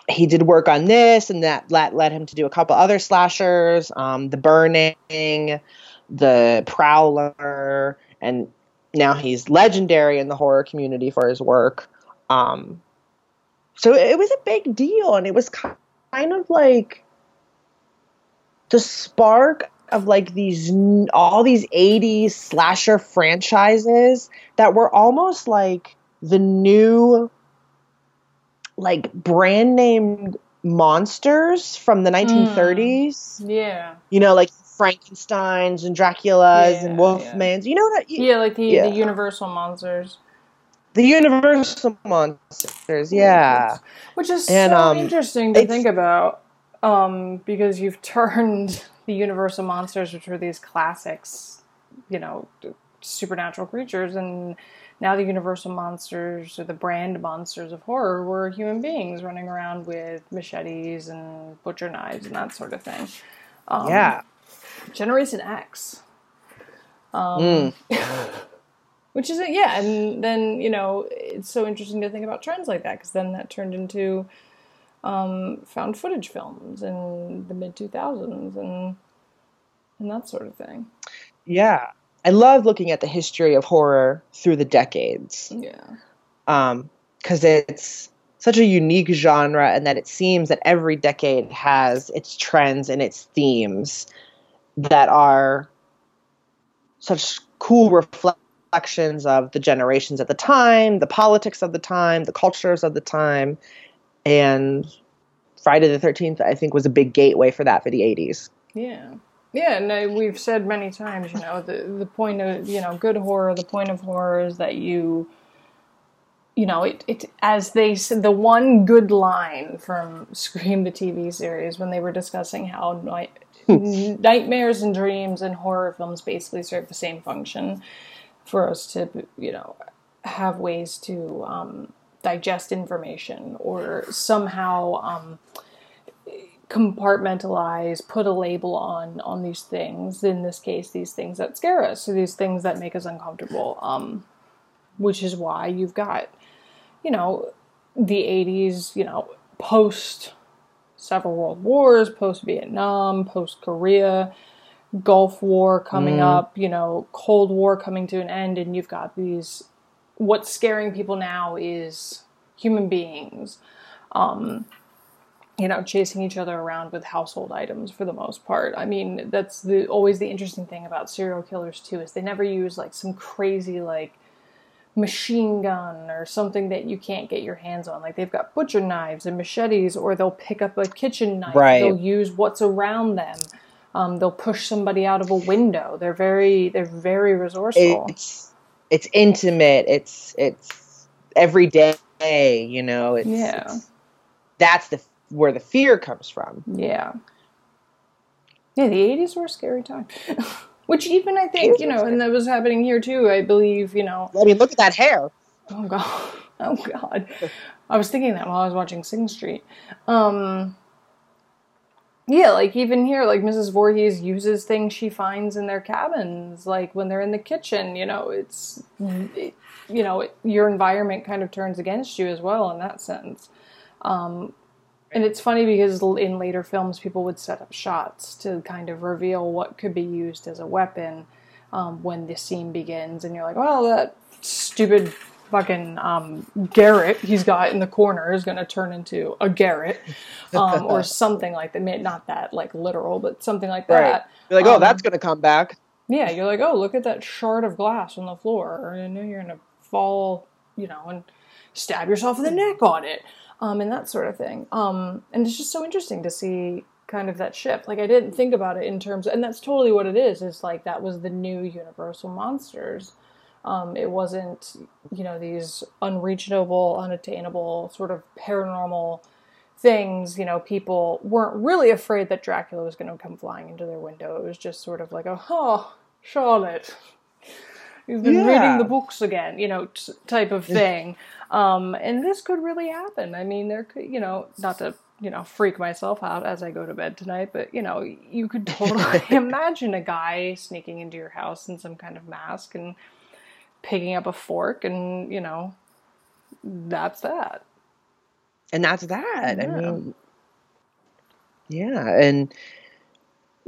he did work on this, and that let, led him to do a couple other slashers, um, The Burning, The Prowler, and now he's legendary in the horror community for his work. Um, so it was a big deal, and it was kind of like the spark of like these all these 80s slasher franchises that were almost like the new like brand name monsters from the 1930s Yeah, you know like frankensteins and draculas Yeah, and wolfmans. You know that yeah, like the Yeah. the Universal monsters. the universal monsters yeah. Which is And, so um, interesting to think about, um, because you've [LAUGHS] turned the Universal monsters, which were these classics, you know, supernatural creatures, and now the Universal monsters or the brand monsters of horror were human beings running around with machetes and butcher knives and that sort of thing. Um, yeah Generation X. Um, Mm. [LAUGHS] which is it, yeah and then you know it's so interesting to think about trends like that because then that turned into um, found footage films in the mid 2000s and and that sort of thing yeah i love looking at the history of horror through the decades. Yeah. Um because it's such a unique genre and that it seems that every decade has its trends and its themes that are such cool reflections of the generations at the time the politics of the time the cultures of the time. And friday the 13th i think was a big gateway for that for the 80s yeah yeah and we've said many times you know the the point of you know good horror the point of horror is that you you know it, it as they said the one good line from scream the tv series when they were discussing how night, [LAUGHS] nightmares and dreams and horror films basically serve the same function for us to you know have ways to um, digest information or somehow um, compartmentalize, put a label on on these things. In this case, these things that scare us, so these things that make us uncomfortable. Um, which is why you've got, you know, the '80s, you know, post several world wars, post Vietnam, post Korea, Gulf War coming up, you know, Cold War coming to an end, and you've got these. What's scaring people now is human beings you know, chasing each other around with household items for the most part. I mean, that's the always the interesting thing about serial killers too is they never use like some crazy like machine gun or something that you can't get your hands on. Like they've got butcher knives and machetes, or they'll pick up a kitchen knife. Right. They'll use what's around them. Um, they'll push somebody out of a window. They're very they're very resourceful. it's it's intimate it's it's every day you know it's, Yeah. it's that's the where the fear comes from yeah. Yeah, the eighties were a scary time. [LAUGHS] Which even I think, you know, and that was happening here too, I believe, you know. I mean, look at that hair. Oh god. [LAUGHS] Oh god. I was thinking that while I was watching Sing Street. Um yeah, like even here, like Mrs. Voorhees uses things she finds in their cabins, like when they're in the kitchen. You know, it's it, you know it, your environment kind of turns against you as well in that sense. Um, and it's funny because in later films, people would set up shots to kind of reveal what could be used as a weapon um, when the scene begins, and you're like, well, that stupid fucking um, Garrett he's got in the corner is going to turn into a Garrett [LAUGHS] um, or something like that. Not that like literal, but something like that. Right. You're like, oh, um, that's going to come back. Yeah, you're like, oh, look at that shard of glass on the floor, and know you're going to fall, you know, and stab yourself in the neck on it, um, and that sort of thing. Um, and it's just so interesting to see kind of that shift. Like I didn't think about it in terms, and that's totally what it is. It's like that was the new Universal monsters um, it wasn't, you know, these unreachable, unattainable, sort of paranormal things. You know, people weren't really afraid that Dracula was going to come flying into their window. It was just sort of like, oh, Charlotte, you've been yeah. reading the books again, you know, t- type of thing. um, and this could really happen. I mean, there could, you know, not to you know, freak myself out as I go to bed tonight, but you know, you could [LAUGHS] totally imagine a guy sneaking into your house in some kind of mask and picking up a fork and you know that's that and that's that yeah. i mean yeah and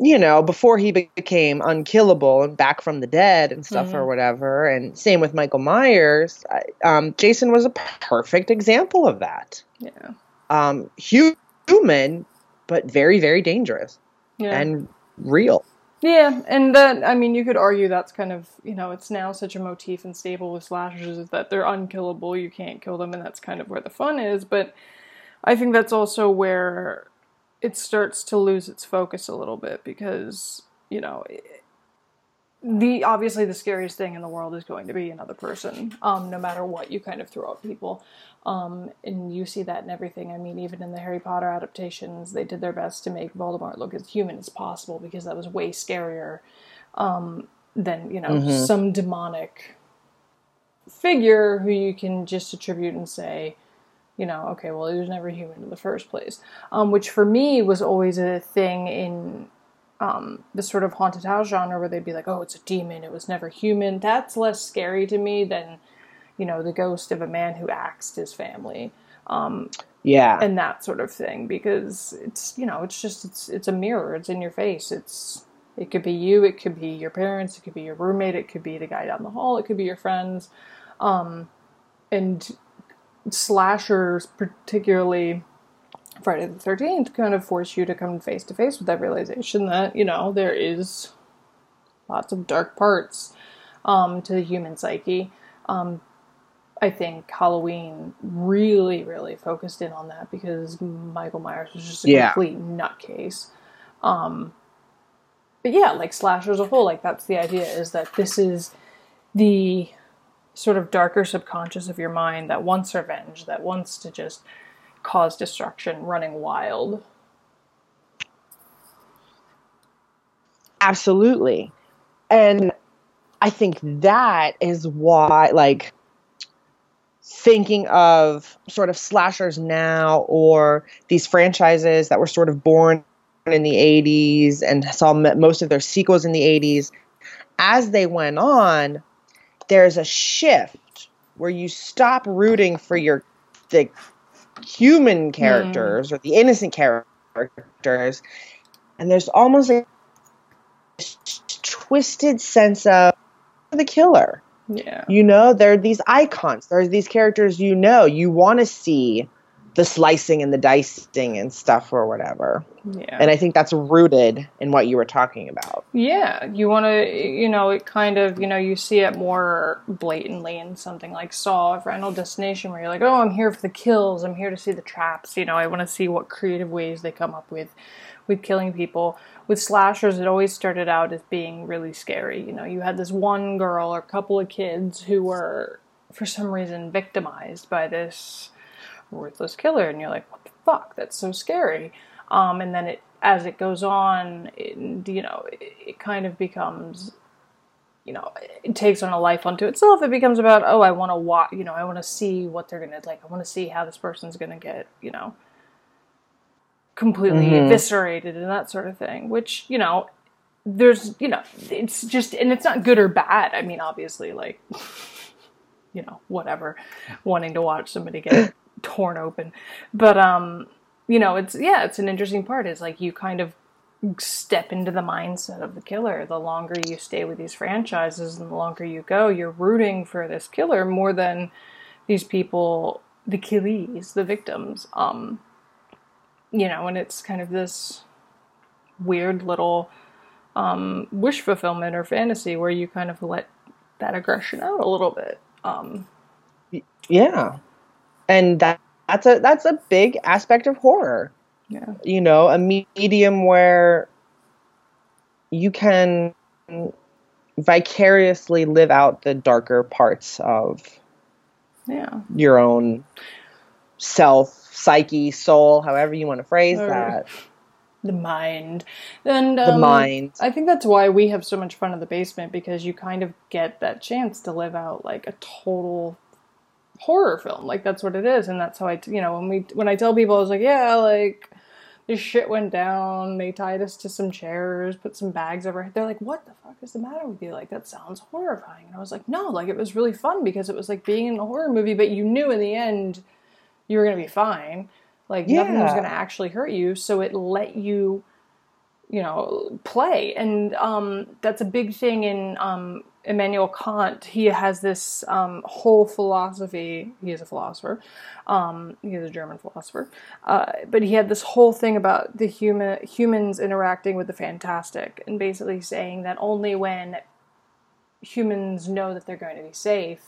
you know before he became unkillable and back from the dead and stuff mm-hmm. or whatever and same with michael myers um, jason was a perfect example of that yeah um, human but very very dangerous yeah. and real yeah, and that I mean, you could argue that's kind of you know it's now such a motif and staple with slashers is that they're unkillable. You can't kill them, and that's kind of where the fun is. But I think that's also where it starts to lose its focus a little bit because you know the obviously the scariest thing in the world is going to be another person um, no matter what you kind of throw at people um, and you see that in everything i mean even in the harry potter adaptations they did their best to make voldemort look as human as possible because that was way scarier um, than you know mm-hmm. some demonic figure who you can just attribute and say you know okay well he was never human in the first place um, which for me was always a thing in um, the sort of haunted house genre where they'd be like, oh, it's a demon, it was never human. That's less scary to me than, you know, the ghost of a man who axed his family. Um, yeah. And that sort of thing because it's, you know, it's just, it's, it's a mirror. It's in your face. It's, it could be you, it could be your parents, it could be your roommate, it could be the guy down the hall, it could be your friends. Um, and slashers, particularly Friday the 13th kind of force you to come face to face with that realization that, you know, there is lots of dark parts um, to the human psyche. Um, I think Halloween really, really focused in on that because Michael Myers was just a yeah. complete nutcase. Um, but yeah, like slasher as a whole, like that's the idea is that this is the sort of darker subconscious of your mind that wants revenge, that wants to just cause destruction running wild. Absolutely. And I think that is why, like, thinking of sort of slashers now or these franchises that were sort of born in the 80s and saw most of their sequels in the 80s, as they went on, there's a shift where you stop rooting for your the human characters mm. or the innocent characters, and there's almost a twisted sense of the killer. Yeah. You know, there are these icons. There's these characters you know. You want to see the slicing and the dicing and stuff or whatever. Yeah. And I think that's rooted in what you were talking about. Yeah. You want to, you know, it kind of, you know, you see it more blatantly in something like Saw or Final Destination where you're like, oh, I'm here for the kills. I'm here to see the traps. You know, I want to see what creative ways they come up with with killing people. With slashers, it always started out as being really scary. You know, you had this one girl or couple of kids who were, for some reason, victimized by this ruthless killer, and you're like, what the fuck? That's so scary. Um, and then it as it goes on, it, you know, it, it kind of becomes you know, it takes on a life unto itself. It becomes about, oh, I want to watch, you know, I want to see what they're going to, like, I want to see how this person's going to get, you know, completely mm-hmm. eviscerated and that sort of thing, which, you know, there's, you know, it's just, and it's not good or bad. I mean, obviously, like, [LAUGHS] you know, whatever, wanting to watch somebody get [LAUGHS] torn open. But, um, you know, it's, yeah, it's an interesting part. Is like you kind of step into the mindset of the killer. The longer you stay with these franchises and the longer you go, you're rooting for this killer more than these people, the killies, the victims. Um, you know, and it's kind of this weird little um, wish fulfillment or fantasy where you kind of let that aggression out a little bit. Um, yeah, and that that's a that's a big aspect of horror yeah. You know, a medium where you can vicariously live out the darker parts of yeah. your own self, psyche, soul, however you want to phrase or that. The mind. And um, the mind. I think that's why we have so much fun in the basement because you kind of get that chance to live out like a total horror film. Like that's what it is, and that's how I, you know, when we when I tell people, I was like, yeah, like this shit went down. They tied us to some chairs, put some bags over. They're like, "What the fuck is the matter with you? Like that sounds horrifying." And I was like, "No, like it was really fun because it was like being in a horror movie, but you knew in the end you were gonna be fine. Like yeah. nothing was gonna actually hurt you, so it let you." you know play and um, that's a big thing in um, Immanuel Kant, he has this um, whole philosophy. He is a philosopher. Um, he is a German philosopher, uh, but he had this whole thing about the human humans interacting with the fantastic, and basically saying that only when humans know that they're going to be safe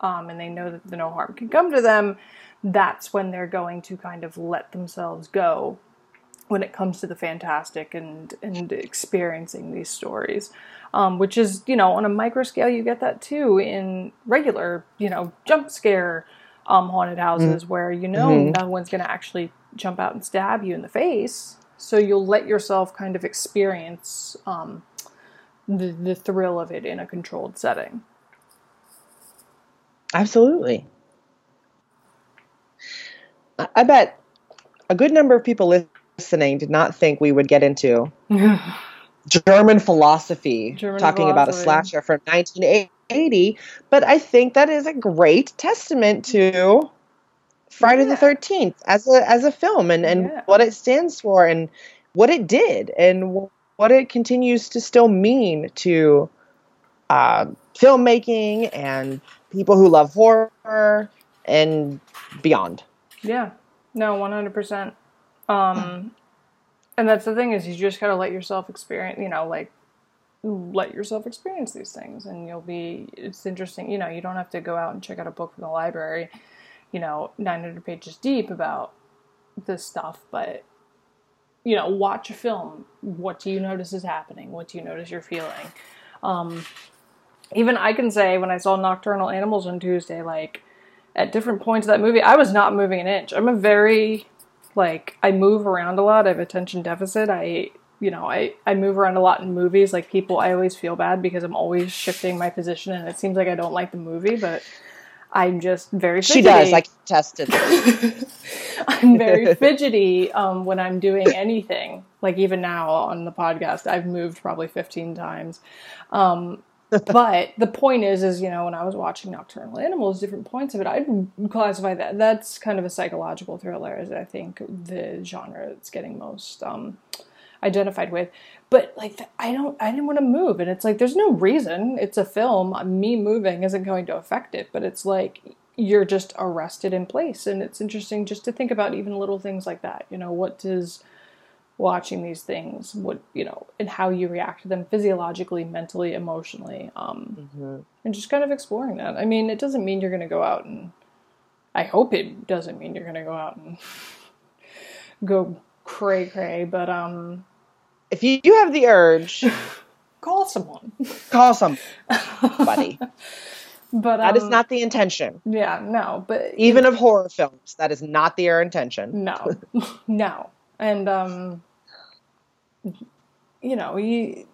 um, and they know that no harm can come to them, that's when they're going to kind of let themselves go when it comes to the fantastic and and experiencing these stories um, which is you know on a micro scale you get that too in regular you know jump scare um, haunted houses mm-hmm. where you know mm-hmm. no one's going to actually jump out and stab you in the face so you'll let yourself kind of experience um, the, the thrill of it in a controlled setting absolutely i bet a good number of people listening did not think we would get into [LAUGHS] German philosophy, German talking philosophy. about a slasher from 1980. But I think that is a great testament to Friday yeah. the 13th as a as a film and and yeah. what it stands for and what it did and what it continues to still mean to uh, filmmaking and people who love horror and beyond. Yeah. No, 100%. Um, and that's the thing is you just gotta let yourself experience you know like let yourself experience these things and you'll be it's interesting you know you don't have to go out and check out a book from the library you know 900 pages deep about this stuff but you know watch a film. What do you notice is happening? What do you notice you're feeling? Um, even i can say when i saw nocturnal animals on tuesday like at different points of that movie i was not moving an inch. I'm a very like I move around a lot. I have attention deficit. I you know, I, I move around a lot in movies. Like people, I always feel bad because I'm always shifting my position, and it seems like I don't like the movie, but I'm just very fidgety. She does. I tested. [LAUGHS] I'm very fidgety um, when I'm doing anything. Like even now on the podcast, I've moved probably 15 times. Um, but the point is, is you know, when I was watching Nocturnal Animals, different points of it, I'd classify that that's kind of a psychological thriller, as I think the genre it's getting most um, identified with. But like, I don't, I didn't want to move, and it's like there's no reason. It's a film. Me moving isn't going to affect it, but it's like you're just arrested in place, and it's interesting just to think about even little things like that. You know, what does watching these things what you know and how you react to them physiologically mentally emotionally um, mm-hmm. and just kind of exploring that. I mean it doesn't mean you're going to go out and i hope it doesn't mean you're going to go out and [LAUGHS] go cray cray but um if you, you have the urge [LAUGHS] call someone. call somebody [LAUGHS] but um, that is um, not the intention. yeah no but even of horror films that is not their intention. No. No. And um you know, you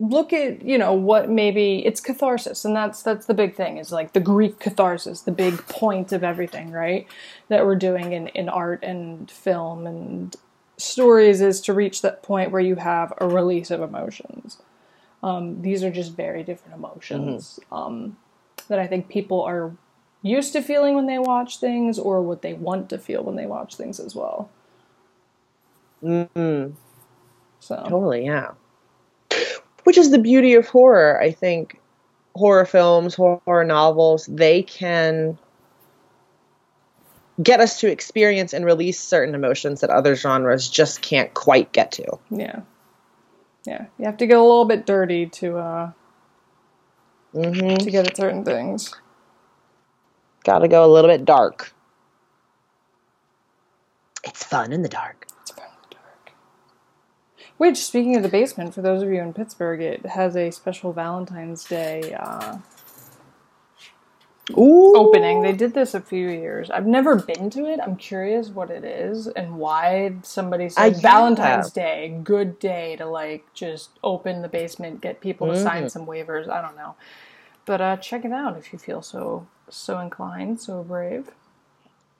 look at you know what maybe it's catharsis and that's that's the big thing is like the greek catharsis the big point of everything right that we're doing in in art and film and stories is to reach that point where you have a release of emotions. Um, these are just very different emotions um, that i think people are used to feeling when they watch things or what they want to feel when they watch things as well. Mm so Totally, yeah. Which is the beauty of horror, I think. Horror films, horror novels, they can get us to experience and release certain emotions that other genres just can't quite get to. yeah yeah you have to get a little bit dirty to uh hmm to get at certain things Got to go a little bit dark. It's fun in the dark. It's very dark. Which, speaking of the basement, for those of you in Pittsburgh, it has a special Valentine's Day uh, opening. They did this a few years. I've never been to it. I'm curious what it is and why somebody said I have. Valentine's Day, good day to like just open the basement, get people to sign Mm. some waivers. I don't know, but uh, check it out if you feel so so inclined, so brave.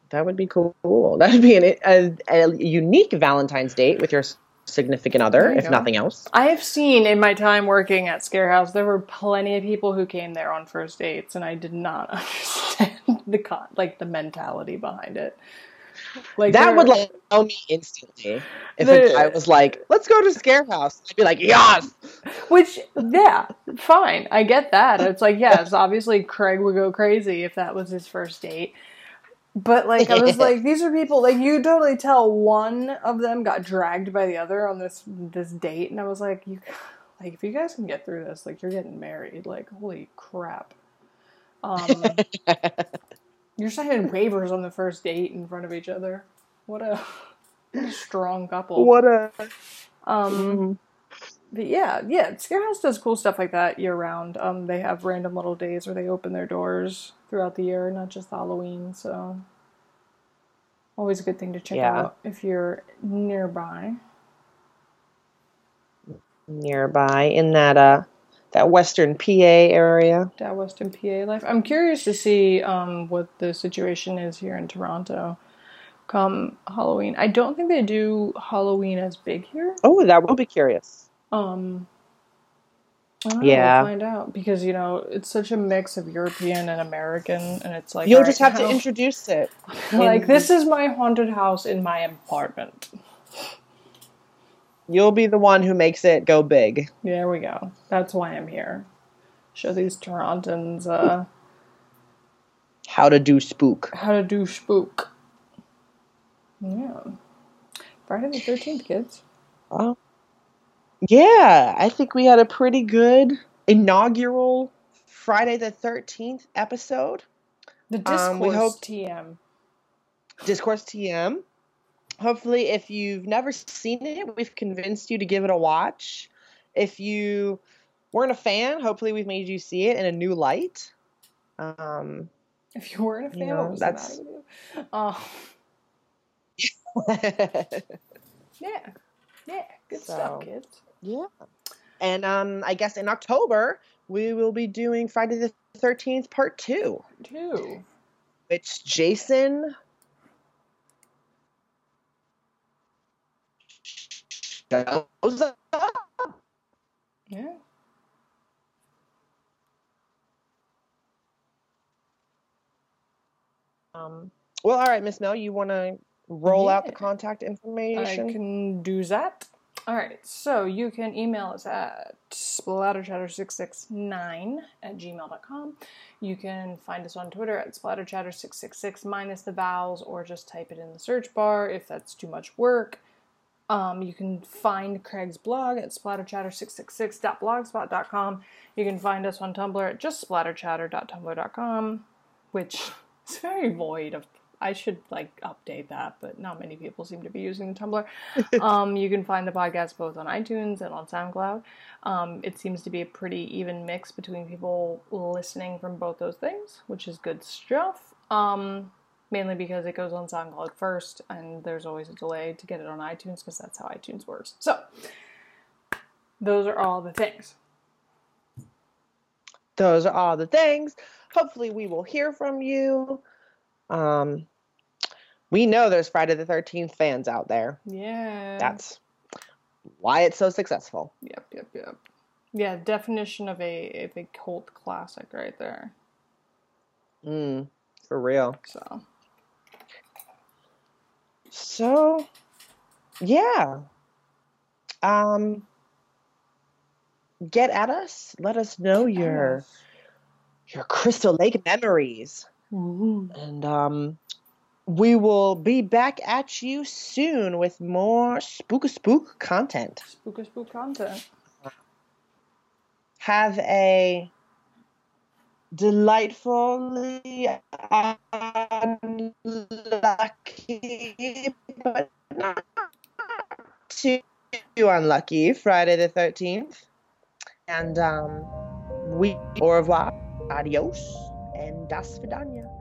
That would be cool. That would be an, a, a unique Valentine's date with your significant other, if go. nothing else. I have seen in my time working at Scarehouse, there were plenty of people who came there on first dates, and I did not [LAUGHS] understand the con- like the mentality behind it. Like That would like tell me instantly if The- guy was like, "Let's go to Scare House." I'd be like, "Yes." which yeah, fine, I get that. It's like yes, obviously Craig would go crazy if that was his first date. But like I was [LAUGHS] like, these are people like you totally tell one of them got dragged by the other on this this date, and I was like, you like if you guys can get through this, like you're getting married. Like holy crap. Um, [LAUGHS] You're signing waivers on the first date in front of each other. What a, what a strong couple. What a Um, but yeah, yeah, Scarehouse does cool stuff like that year round. Um, they have random little days where they open their doors throughout the year, not just Halloween. So, always a good thing to check Yeah. out if you're nearby. nearby in that uh that Western PA area. That Western PA life. I'm curious to see um, what the situation is here in Toronto come Halloween. I don't think they do Halloween as big here. Oh, that will be curious. Um, I don't know, Yeah. we'll find out because you know it's such a mix of European and American, and it's like You'll alright, just have to introduce it. [LAUGHS] like this is my haunted house in my apartment. You'll be the one who makes it go big. There we go. That's why I'm here. Show these Torontons uh, How to do spook. how to do spook. Yeah, Friday the Thirteenth, kids. Oh. Yeah, I think we had a pretty good inaugural Friday the 13th episode. The discourse Um, we hope- TM. Discourse TM. Hopefully, if you've never seen it, we've convinced you to give it a watch. If you weren't a fan, hopefully, we've made you see it in a new light. Um, If you weren't a fan, You know, that's- matter with you? Uh, [LAUGHS] yeah, yeah, good stuff, kids. Yeah. And um, I guess in October, we will be doing Friday the 13th, part two, Two. which Jason shows up. Yeah. Um, well, all right, Miss Mel, you want to roll out the Yeah. contact I information? can do that. All right, so you can email us at splatterchatter669 at gmail.com. You can find us on Twitter at splatterchatter666 minus the vowels, or just type it in the search bar if that's too much work. Um, you can find Craig's blog at splatterchatter666.blogspot.com. You can find us on Tumblr at just splatterchatter.tumblr.com, which is very void of. I should like update that, but not many people seem to be using the Tumblr. [LAUGHS] um, you can find the podcast both on iTunes and on SoundCloud. Um, it seems to be a pretty even mix between people listening from both those things, which is good stuff. Um, mainly because it goes on SoundCloud first, and there's always a delay to get it on iTunes because that's how iTunes works. So, those are all the things. Those are all the things. Hopefully, we will hear from you. Um, we know there's Friday the 13th fans out there. Yeah. That's why it's so successful. Yep, yep, yep. Yeah, definition of a a cult classic right there. Mm, for real. So So, yeah. Um, get at us. Let us know your your Crystal Lake memories, Ooh. and um, we will be back at you soon with more spook spook content. spook spook content. Have a delightfully unlucky, but not too unlucky Friday the 13th. And um, we, au revoir, adios, and das vidania.